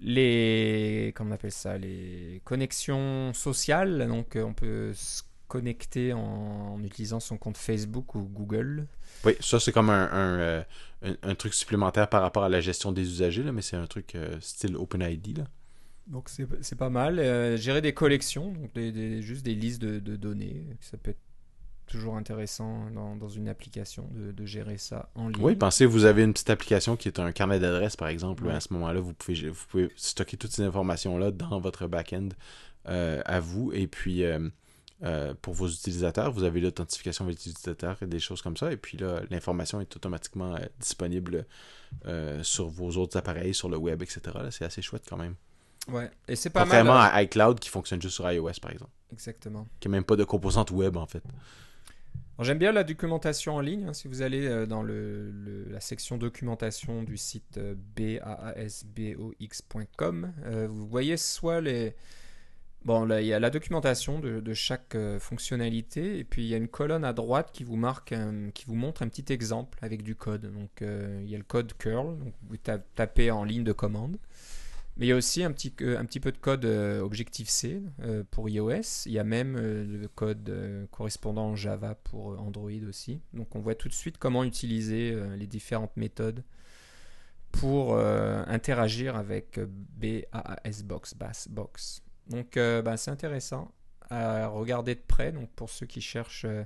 Les. Comment on appelle ça Les connexions sociales. Donc, on peut se connecter en utilisant son compte Facebook ou Google. Oui, ça c'est comme un, un, euh, truc supplémentaire par rapport à la gestion des usagers, là, mais c'est un truc euh, style OpenID. Là. Donc c'est pas mal. Euh, gérer des collections, donc des, juste des listes de, données, ça peut être toujours intéressant dans, dans une application de, de, gérer ça en ligne. Oui, pensez, vous avez une petite application qui est un carnet d'adresses, par exemple. À ce moment-là, vous pouvez, vous pouvez stocker toutes ces informations-là dans votre back-end à vous. Et puis, euh, pour vos utilisateurs. Vous avez l'authentification de utilisateurs et des choses comme ça. Et puis là, l'information est automatiquement euh, disponible euh, sur vos autres appareils, sur le web, etc. C'est assez chouette quand même. Ouais, et c'est pas Contrairement mal. à iCloud qui fonctionne juste sur iOS, par exemple. Exactement. Qui n'a même pas de composante web, en fait. J'aime bien la documentation en ligne. Hein. si vous allez dans le, la section documentation du site baasbox.com, vous voyez soit les, Bon, là, il y a la documentation de, chaque euh, fonctionnalité, et puis il y a une colonne à droite qui vous marque, qui vous montre un petit exemple avec du code. Donc, euh, il y a le code curl, donc vous tapez en ligne de commande. Mais il y a aussi un petit, un petit peu de code euh, Objective-C pour iOS. Il y a même le code correspondant en Java pour Android aussi. Donc, on voit tout de suite comment utiliser les différentes méthodes pour interagir avec BASBox, Bassbox. Donc euh, bah, c'est intéressant à regarder de près. Donc pour ceux qui cherchent euh,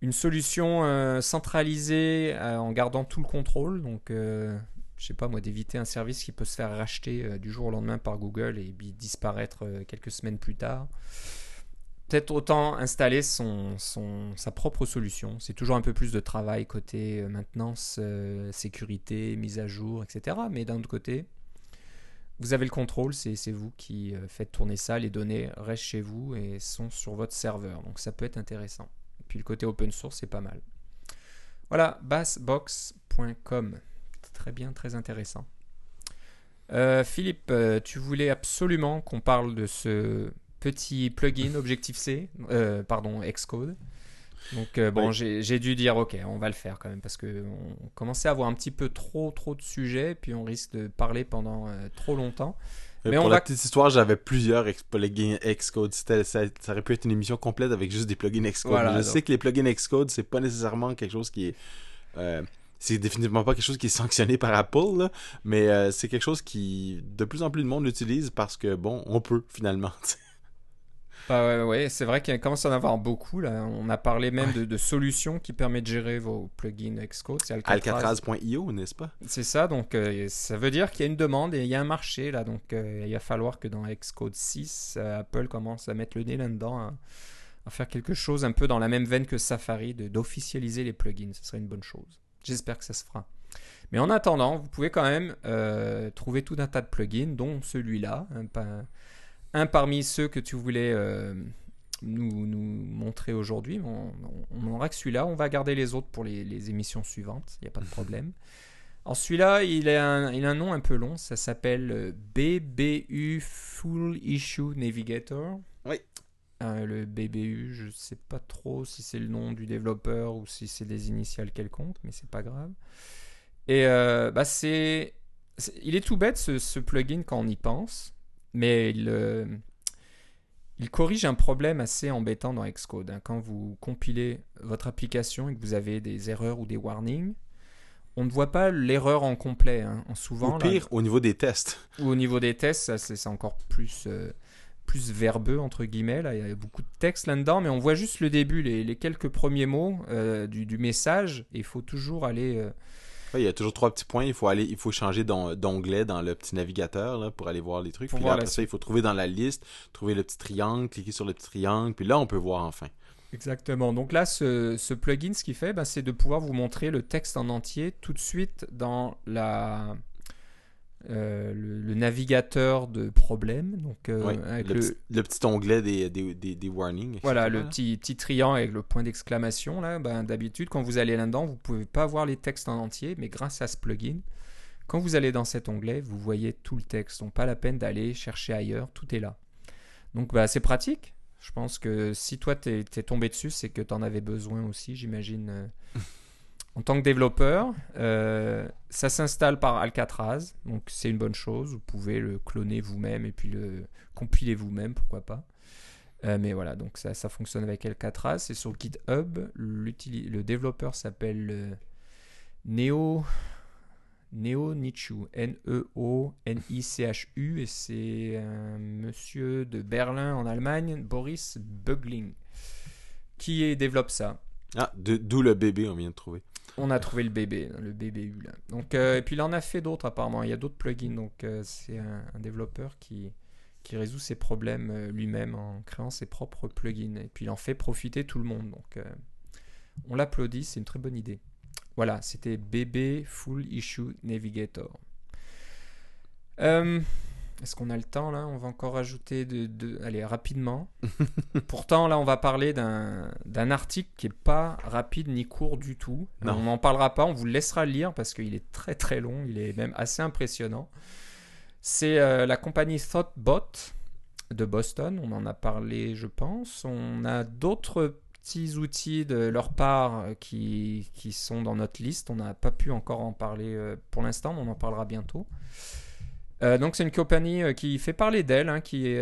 une solution euh, centralisée en gardant tout le contrôle. Donc je sais pas moi d'éviter un service qui peut se faire racheter du jour au lendemain par Google et disparaître quelques semaines plus tard. Peut-être autant installer son, sa propre solution. C'est toujours un peu plus de travail côté maintenance, sécurité, mise à jour, etc. Mais d'un autre côté, vous avez le contrôle, c'est vous qui euh, faites tourner ça, les données restent chez vous et sont sur votre serveur. Donc ça peut être intéressant. Et puis le côté open source, c'est pas mal. Voilà, bassbox.com. Très bien, très intéressant. Euh, Philippe, euh, tu voulais absolument qu'on parle de ce petit plugin Objective-C, pardon, Xcode. Donc euh, bon, j'ai dû dire ok, on va le faire quand même parce que on commençait à avoir un petit peu trop trop de sujets, puis on risque de parler pendant euh, trop longtemps. Mais pour la petite histoire, j'avais plusieurs plugins Xcode. Ça, ça, aurait pu être une émission complète avec juste des plugins Xcode. je sais que les plugins Xcode, c'est pas nécessairement quelque chose qui est. Euh, c'est définitivement pas quelque chose qui est sanctionné par Apple, mais c'est quelque chose qui de plus en plus de monde utilise parce que bon, on peut finalement. [LAUGHS] Bah ouais, c'est vrai qu'il commence à en avoir beaucoup. Là. On a parlé même de, solutions qui permettent de gérer vos plugins Xcode. C'est Alcatraz.io, n'est-ce pas? C'est ça, donc euh, ça veut dire qu'il y a une demande et il y a un marché là. Donc euh, il va falloir que dans Xcode 6, euh, Apple commence à mettre le nez là-dedans, hein, à, faire quelque chose un peu dans la même veine que Safari, d'officialiser les plugins. Ce serait une bonne chose. J'espère que ça se fera. Mais en attendant, vous pouvez quand même trouver tout un tas de plugins, dont celui-là. Hein, un parmi ceux que tu voulais euh, nous, montrer aujourd'hui. On, on, aura que celui-là. On va garder les autres pour les, émissions suivantes. Il n'y a pas de problème. [LAUGHS] En celui-là, il, a un, il a un nom un peu long. Ça s'appelle euh, BBU Full Issue Navigator. Oui. Euh, le BBU, je ne sais pas trop si c'est le nom du développeur ou si c'est des initiales quelconques, mais c'est pas grave. Et bah c'est, il est tout bête ce, ce plugin quand on y pense mais il, euh, il corrige un problème assez embêtant dans Xcode. Hein. Quand vous compilez votre application et que vous avez des erreurs ou des warnings, on ne voit pas l'erreur en complet. Hein. Souvent, ou pire, au niveau des tests. Ou au niveau des tests, c'est encore plus, euh, plus verbeux, entre guillemets. Là. Il y a beaucoup de texte là-dedans, mais on voit juste le début, les, quelques premiers mots euh, du, du, message. Il faut toujours aller il y a toujours trois petits points. Il faut aller, il faut changer d'onglet dans le petit navigateur là, pour aller voir les trucs. puis là, après ça, il faut trouver dans la liste, trouver le petit triangle, cliquer sur le petit triangle, puis là, on peut voir enfin. Exactement. Donc là, ce, ce plugin, ce qu'il fait, ben, c'est de pouvoir vous montrer le texte en entier tout de suite dans la, euh, le, navigateur de problèmes. Donc, euh, avec le, petit, onglet des, des, des, warnings. Voilà, le petit, petit triangle avec le point d'exclamation. là. Ben, D'habitude, quand vous allez là-dedans, vous ne pouvez pas voir les textes en entier, mais grâce à ce plugin, quand vous allez dans cet onglet, vous voyez tout le texte. Donc, pas la peine d'aller chercher ailleurs, tout est là. Donc, bah, c'est pratique. Je pense que si toi, tu es, tombé dessus, c'est que tu en avais besoin aussi, j'imagine. Euh. [LAUGHS] en tant que développeur. Euh, ça s'installe par Alcatraz, donc c'est une bonne chose. Vous pouvez le cloner vous-même et puis le compiler vous-même, pourquoi pas. Euh, mais voilà, donc ça, fonctionne avec Alcatraz. C'est sur GitHub. Le développeur s'appelle euh, Neo, Neo Nichu, N-E-O-N-I-C-H-U, et c'est un monsieur de Berlin en Allemagne, Boris Bugling, qui développe ça. Ah, d'où le bébé, on vient de trouver. On a trouvé le bébé, le BBU là. Donc, euh, et puis il en a fait d'autres apparemment. Il y a d'autres plugins. Donc euh, c'est un, développeur qui, résout ses problèmes euh, lui-même en créant ses propres plugins. Et puis il en fait profiter tout le monde. Donc on l'applaudit, c'est une très bonne idée. Voilà, c'était BB Full Issue Navigator. Est-ce qu'on a le temps là? On va encore ajouter de, de... Allez, rapidement. [LAUGHS] Pourtant, là, on va parler d'un article qui n'est pas rapide ni court du tout. On n'en parlera pas, on vous laissera le lire parce qu'il est très très long, il est même assez impressionnant. C'est euh, la compagnie Thoughtbot de Boston, on en a parlé je pense. On a d'autres petits outils de leur part qui, qui sont dans notre liste. On n'a pas pu encore en parler euh, pour l'instant, mais on en parlera bientôt. Euh, donc c'est une compagnie euh, qui fait parler d'elle, hein, qui,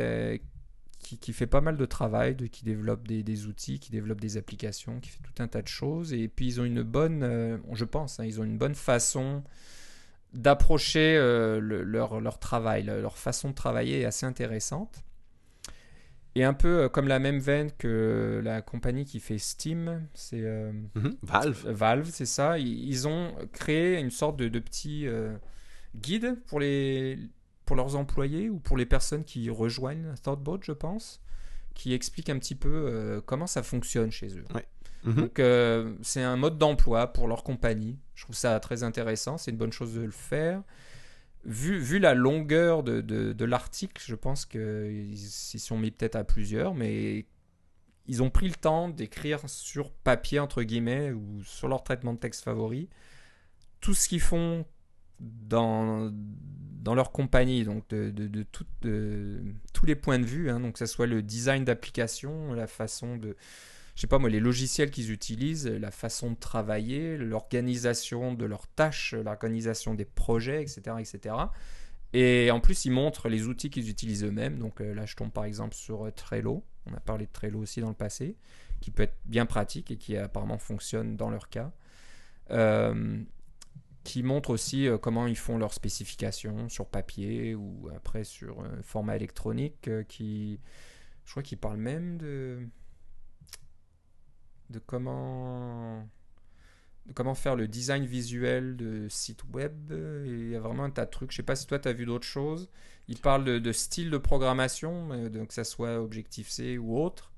qui, fait pas mal de travail, de, qui développe des, outils, qui développe des applications, qui fait tout un tas de choses. Et puis ils ont une bonne, euh, je pense, hein, ils ont une bonne façon d'approcher leur, leur, travail. Leur façon de travailler est assez intéressante. Et un peu comme la même veine que la compagnie qui fait Steam, c'est mhm. Valve. Valve, c'est ça. Ils, ont créé une sorte de, de petit guide pour, les, pour leurs employés ou pour les personnes qui rejoignent Thoughtbot, je pense, qui explique un petit peu euh, comment ça fonctionne chez eux. Mhm. Donc, euh, c'est un mode d'emploi pour leur compagnie. Je trouve ça très intéressant. C'est une bonne chose de le faire. Vu, vu la longueur de, de, l'article, je pense qu'ils s'y sont mis peut-être à plusieurs, mais ils ont pris le temps d'écrire sur papier, entre guillemets, ou sur leur traitement de texte favori, tout ce qu'ils font dans, dans leur compagnie, donc de, de, de, tous les points de vue, hein, donc que ce soit le design d'application, la façon de, je sais pas moi, les logiciels qu'ils utilisent, la façon de travailler, l'organisation de leurs tâches, l'organisation des projets, etc., etc. Et en plus, ils montrent les outils qu'ils utilisent eux-mêmes. Donc euh, là, je tombe par exemple sur euh, Trello. On a parlé de Trello aussi dans le passé, qui peut être bien pratique et qui apparemment fonctionne dans leur cas. Euh, qui montre aussi euh, comment ils font leurs spécifications sur papier ou après sur format électronique euh, qui je crois qu'ils parlent même de de comment de comment faire le design visuel de site web. Il y a vraiment un tas de trucs. Je sais pas si toi tu as vu d'autres choses. Ils parlent de, style de programmation euh, donc que ça soit Objective-C ou autre.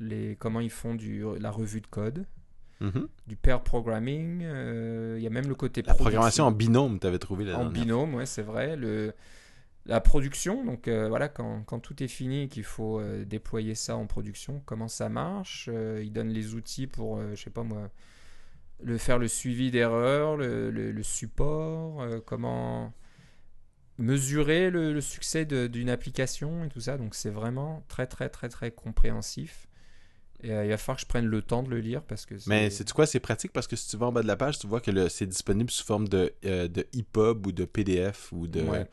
Les, comment ils font du, la revue de code Mhm. du pair programming. euh, Il y a même le côté La programmation en binôme, tu avais trouvé la En binôme, ouais, c'est vrai. Le, la production, donc euh, voilà, quand, quand, tout est fini, qu'il faut euh, déployer ça en production, comment ça marche. euh, il donne les outils pour, je sais pas moi, le faire le suivi d'erreurs, le, le- le support, comment mesurer le, le succès d'une application et tout ça. Donc c'est vraiment très très très très compréhensif. Et euh, il va falloir que je prenne le temps de le lire parce que Mais c'est quoi C'est pratique? Parce que si tu vas en bas de la page, tu vois que c'est disponible sous forme de, euh, de EPUB ou de PDF ou de Ouais.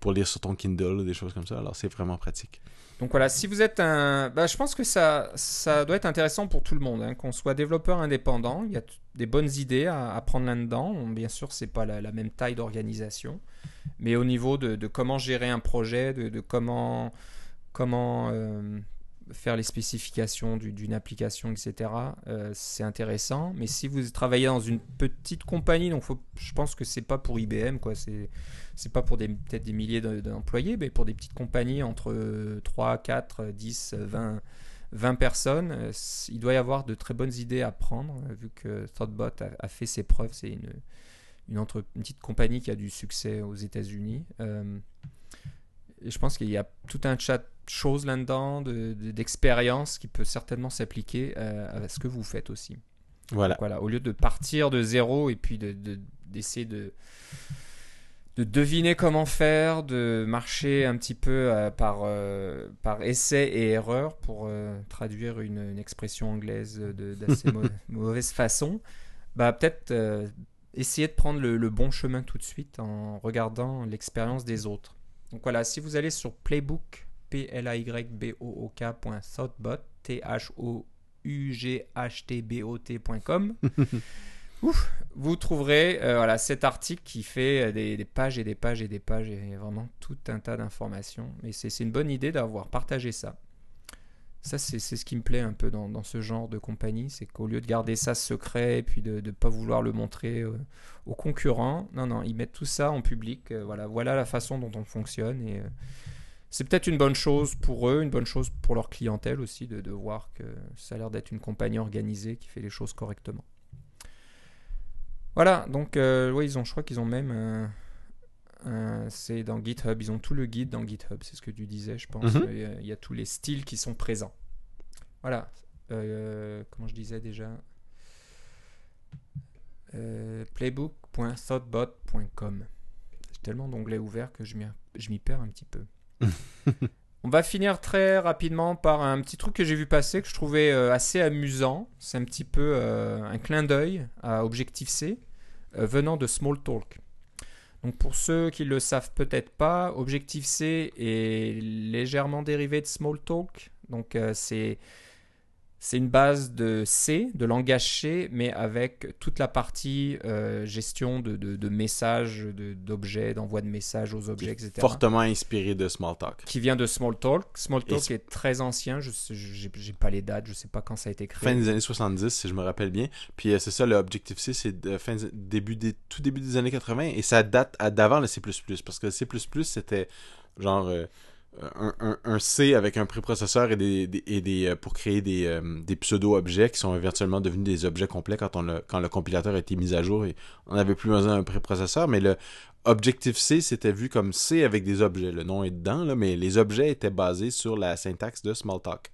pour lire sur ton Kindle ou des choses comme ça. Alors c'est vraiment pratique. Donc voilà, si vous êtes un... Bah, je pense que ça, ça doit être intéressant pour tout le monde, hein, qu'on soit développeur indépendant. Il y a des bonnes idées à, à prendre là-dedans. Bien sûr, c'est pas la, la même taille d'organisation, mais au niveau de, de comment gérer un projet, de, de comment, comment euh, faire les spécifications du- d'une application, etc., euh, c'est intéressant. Mais si vous travaillez dans une petite compagnie, donc je pense que c'est pas pour IBM, quoi. C'est pas pour peut-être des milliers de- d'employés, mais pour des petites compagnies entre euh, 3, 4, 10, 20, 20 personnes, euh, il doit y avoir de très bonnes idées à prendre, euh, vu que Thoughtbot a, fait ses preuves. C'est une, une, petite compagnie qui a du succès aux États-Unis. Et je pense qu'il y a tout un chat de choses là-dedans, de- de- d'expériences qui peut certainement s'appliquer euh, à ce que vous faites aussi. Voilà. Voilà, au lieu de partir de zéro et puis de- de- d'essayer de, de deviner comment faire, de marcher un petit peu euh, par, euh, par essai et erreur pour euh, traduire une, une expression anglaise de- d'assez mau- [LAUGHS] mauvaise façon, bah peut-être essayer de prendre le, le bon chemin tout de suite en regardant l'expérience des autres. Donc voilà, si vous allez sur Playbook, p l a y b o o k.thoughtbot, t h o u g h t b o t.com [LAUGHS] Ouf, vous trouverez euh, voilà, cet article qui fait euh, des, des pages et des pages et des pages et vraiment tout un tas d'informations. Et c'est une bonne idée d'avoir partagé ça. Ça, c'est ce qui me plaît un peu dans, ce genre de compagnie, c'est qu'au lieu de garder ça secret et puis de ne pas vouloir le montrer euh, aux concurrents, non, non, ils mettent tout ça en public. euh, voilà, voilà la façon dont on fonctionne. Et euh, c'est peut-être une bonne chose pour eux, une bonne chose pour leur clientèle aussi, de, voir que ça a l'air d'être une compagnie organisée qui fait les choses correctement. Voilà, donc ouais, ils ont, je crois qu'ils ont même ben, c'est dans GitHub. Ils ont tout le guide dans GitHub, c'est ce que tu disais, je pense. Mhm. Il, y a, tous les styles qui sont présents. Voilà. Euh, comment je disais déjà euh, Playbook.thoughtbot.com. J'ai tellement d'onglets ouverts que je m'y perds un petit peu. [LAUGHS] On va finir très rapidement par un petit truc que j'ai vu passer que je trouvais euh, assez amusant. C'est un petit peu euh, un clin d'œil à Objective-C euh, venant de Smalltalk. Donc pour ceux qui ne le savent peut-être pas, Objective-C est légèrement dérivé de Smalltalk. Donc c'est c'est une base de C, de langage C, mais avec toute la partie euh, gestion de, de, messages, d'objets, d'envoi de messages aux objets, etc. Fortement inspiré de Smalltalk. Qui vient de Smalltalk. Smalltalk est très ancien, je n'ai pas les dates, je ne sais pas quand ça a été créé. Fin des années 70, si je me rappelle bien. Puis euh, c'est ça, le Objective-C, c'est fin, début des, tout début des années 80, et ça date d'avant le C++, parce que le C++, c'était genre... Un, C avec un préprocesseur et des, et des euh, pour créer des, euh, des pseudo-objets qui sont éventuellement devenus des objets complets quand, on quand le compilateur a été mis à jour et on n'avait plus besoin d'un préprocesseur. Mais le Objective-C, c'était vu comme C avec des objets. Le nom est dedans, là, mais les objets étaient basés sur la syntaxe de Smalltalk.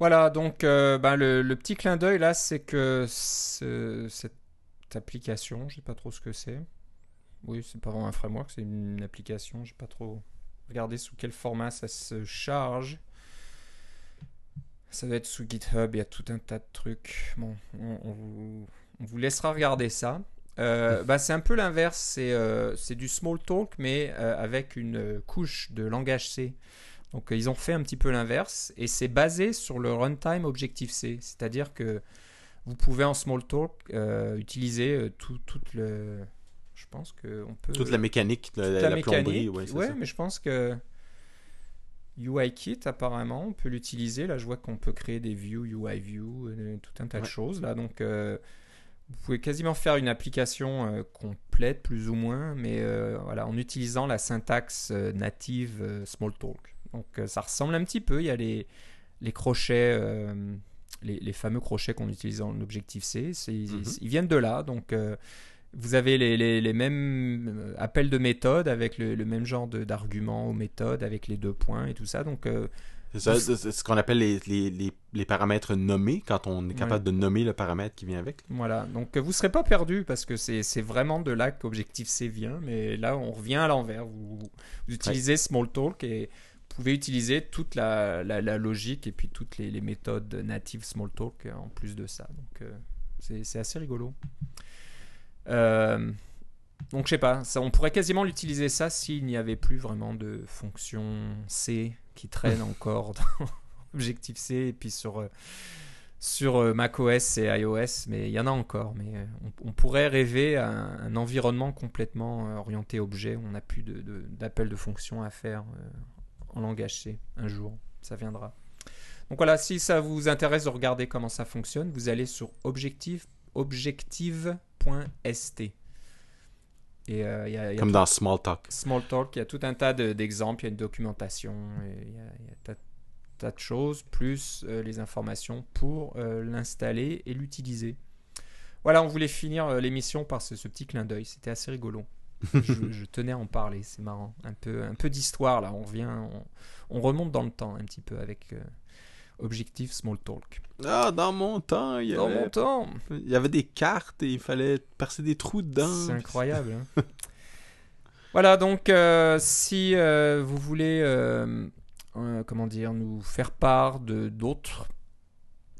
Voilà, donc euh, ben, le, le, petit clin d'œil là, c'est que cette application, je sais pas trop ce que c'est. Oui, c'est pas vraiment un framework, c'est une application, je sais pas trop Regardez sous quel format ça se charge. Ça doit être sous GitHub, il y a tout un tas de trucs. Bon, on, vous, laissera regarder ça. Euh, bah, c'est un peu l'inverse, c'est euh, du small talk, mais euh, avec une couche de langage C. Donc ils ont fait un petit peu l'inverse, et c'est basé sur le runtime Objective-C. C'est-à-dire que vous pouvez en small talk utiliser tout, tout le, je pense qu'on peut. Toute la mécanique de la, plomberie, ouais, ouais mais je pense que UIKit, apparemment, on peut l'utiliser. Là, je vois qu'on peut créer des views, UI view, euh, tout un tas de choses. Là, donc, euh, vous pouvez quasiment faire une application euh, complète, plus ou moins, mais voilà, en utilisant la syntaxe native Smalltalk. Donc, ça ressemble un petit peu. Il y a les, les crochets. Les, les, fameux crochets qu'on utilise en Objective-C, ils, mhm. ils, viennent de là. Donc, vous avez les, les, mêmes euh, appels de méthode avec le, même genre d'arguments aux méthodes, avec les deux points et tout ça. Donc, euh, c'est ce qu'on appelle les, les, les, paramètres nommés, quand on est capable de nommer le paramètre qui vient avec. Voilà, donc vous ne serez pas perdu parce que c'est vraiment de là qu'Objective-C vient, mais là on revient à l'envers. Vous, utilisez Smalltalk et vous pouvez utiliser toute la, la, logique et puis toutes les, méthodes natives Smalltalk en plus de ça. Donc euh, c'est assez rigolo. Euh, donc je sais pas, ça, on pourrait quasiment l'utiliser ça s'il n'y avait plus vraiment de fonction C qui traîne [LAUGHS] encore dans Objective-C et puis sur, euh, sur euh, macOS et iOS, mais il y en a encore. Mais on, pourrait rêver à un, environnement complètement orienté objet on n'a plus d'appel de, de, fonction à faire en langage C un jour, ça viendra. Donc voilà, si ça vous intéresse de regarder comment ça fonctionne, vous allez sur Objective, Objective .st. Et, euh, y a, Comme dans Smalltalk. Smalltalk, il y a tout un tas d'exemples, il y a une documentation, il y a, un tas, de choses, plus euh, les informations pour euh, l'installer et l'utiliser. Voilà, on voulait finir l'émission par ce, petit clin d'œil, c'était assez rigolo. je, tenais à en parler, c'est marrant. Un peu, un peu d'histoire là, on revient, on, remonte dans le temps un petit peu avec Objectif Small Talk. Ah, dans mon temps, il y dans avait... mon temps. Il y avait des cartes et il fallait percer des trous dedans. C'est incroyable. Hein. [LAUGHS] voilà, donc euh, si euh, vous voulez, euh, comment dire, nous faire part de d'autres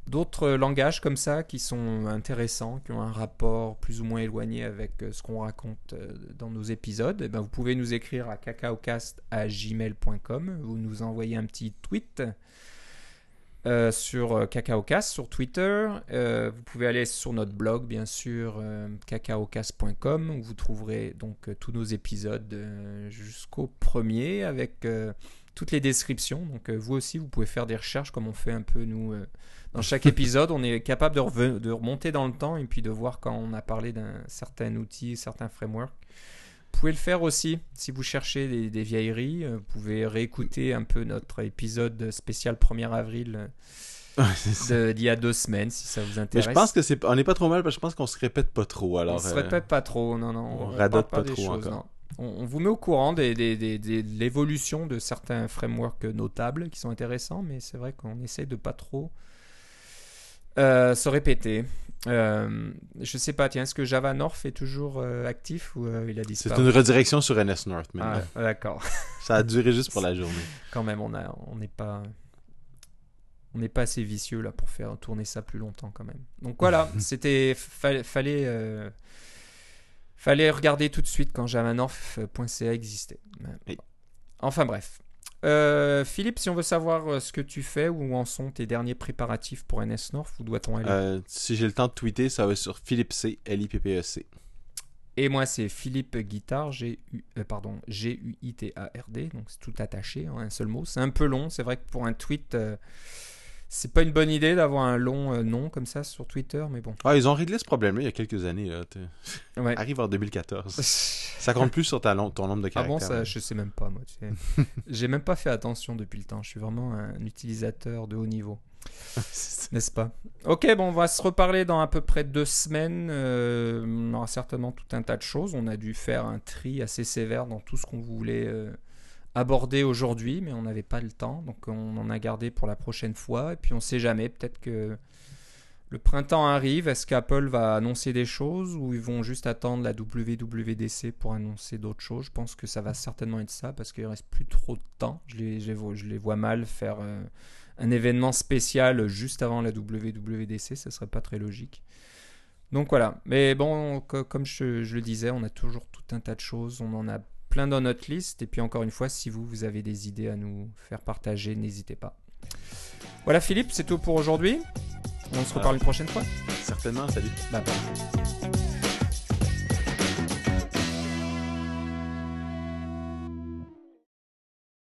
d'autres langages comme ça qui sont intéressants, qui ont un rapport plus ou moins éloigné avec ce qu'on raconte dans nos épisodes, eh ben, vous pouvez nous écrire à cacaocast.gmail.com, vous nous envoyez un petit tweet euh, sur euh, CacaoCast sur Twitter. Euh, vous pouvez aller sur notre blog, bien sûr, cacaocast.com, où vous trouverez donc tous nos épisodes jusqu'au premier avec toutes les descriptions. Donc vous aussi, vous pouvez faire des recherches comme on fait un peu nous. dans chaque [LAUGHS] épisode, on est capable de, de, remonter dans le temps et puis de voir quand on a parlé d'un certain outil, certain framework. Vous pouvez le faire aussi si vous cherchez des, vieilleries. Euh, vous pouvez réécouter un peu notre épisode spécial 1er avril euh, d'il y a deux semaines si ça vous intéresse. Mais je pense que c'est on n'est pas trop mal parce que je pense qu'on se répète pas trop alors. On se répète pas trop, non non. On, radote pas, trop choses, on, vous met au courant de l'évolution de certains frameworks notables qui sont intéressants, mais c'est vrai qu'on essaie de pas trop euh, se répéter. Euh, je sais pas, tiens, est-ce que Java North est toujours euh, actif ou il a disparu? C'est une redirection sur NS North maintenant. Ah, d'accord. [LAUGHS] Ça a duré juste pour la journée. [LAUGHS] Quand même, on on n'est pas on n'est pas assez vicieux là pour faire tourner ça plus longtemps quand même. Donc voilà, [LAUGHS] c'était fallait Fallait regarder tout de suite quand javanorth.ca existait. Enfin bref. Euh, Philippe, si on veut savoir euh, ce que tu fais, où en sont tes derniers préparatifs pour NS North, où doit-on aller? Euh, Si j'ai le temps de tweeter, ça va sur Philippe C, L-I-P-P-E-C. Et moi, c'est Philippe Guitard, G-U, pardon, G-U-I-T-A-R-D, donc c'est tout attaché en un seul mot. C'est un peu long, c'est vrai que pour un tweet, c'est pas une bonne idée d'avoir un long euh, nom comme ça sur Twitter, mais bon. Ah, ils ont réglé ce problème-là il y a quelques années. [LAUGHS] Arrive en 2014. [LAUGHS] ça compte plus sur ta ton nombre de caractères. Ah bon, ça, je sais même pas, moi. [LAUGHS] J'ai même pas fait attention depuis le temps. Je suis vraiment un utilisateur de haut niveau. N'est-ce pas? Ok, bon, on va se reparler dans à peu près deux semaines. Euh, on aura certainement tout un tas de choses. On a dû faire un tri assez sévère dans tout ce qu'on voulait. Euh, abordé aujourd'hui, mais on n'avait pas le temps, donc on en a gardé pour la prochaine fois. Et puis on ne sait jamais, peut-être que le printemps arrive. Est-ce qu'Apple va annoncer des choses ou ils vont juste attendre la WWDC pour annoncer d'autres choses? Je pense que ça va certainement être ça parce qu'il reste plus trop de temps. Je les, vois mal faire euh, un événement spécial juste avant la WWDC, ça serait pas très logique. Donc voilà, mais bon, comme je le disais, on a toujours tout un tas de choses. On en a plein dans notre liste. Et puis encore une fois, si vous, vous avez des idées à nous faire partager, n'hésitez pas. Voilà Philippe, c'est tout pour aujourd'hui. On se reparle une prochaine fois. Certainement, salut. Bye bye.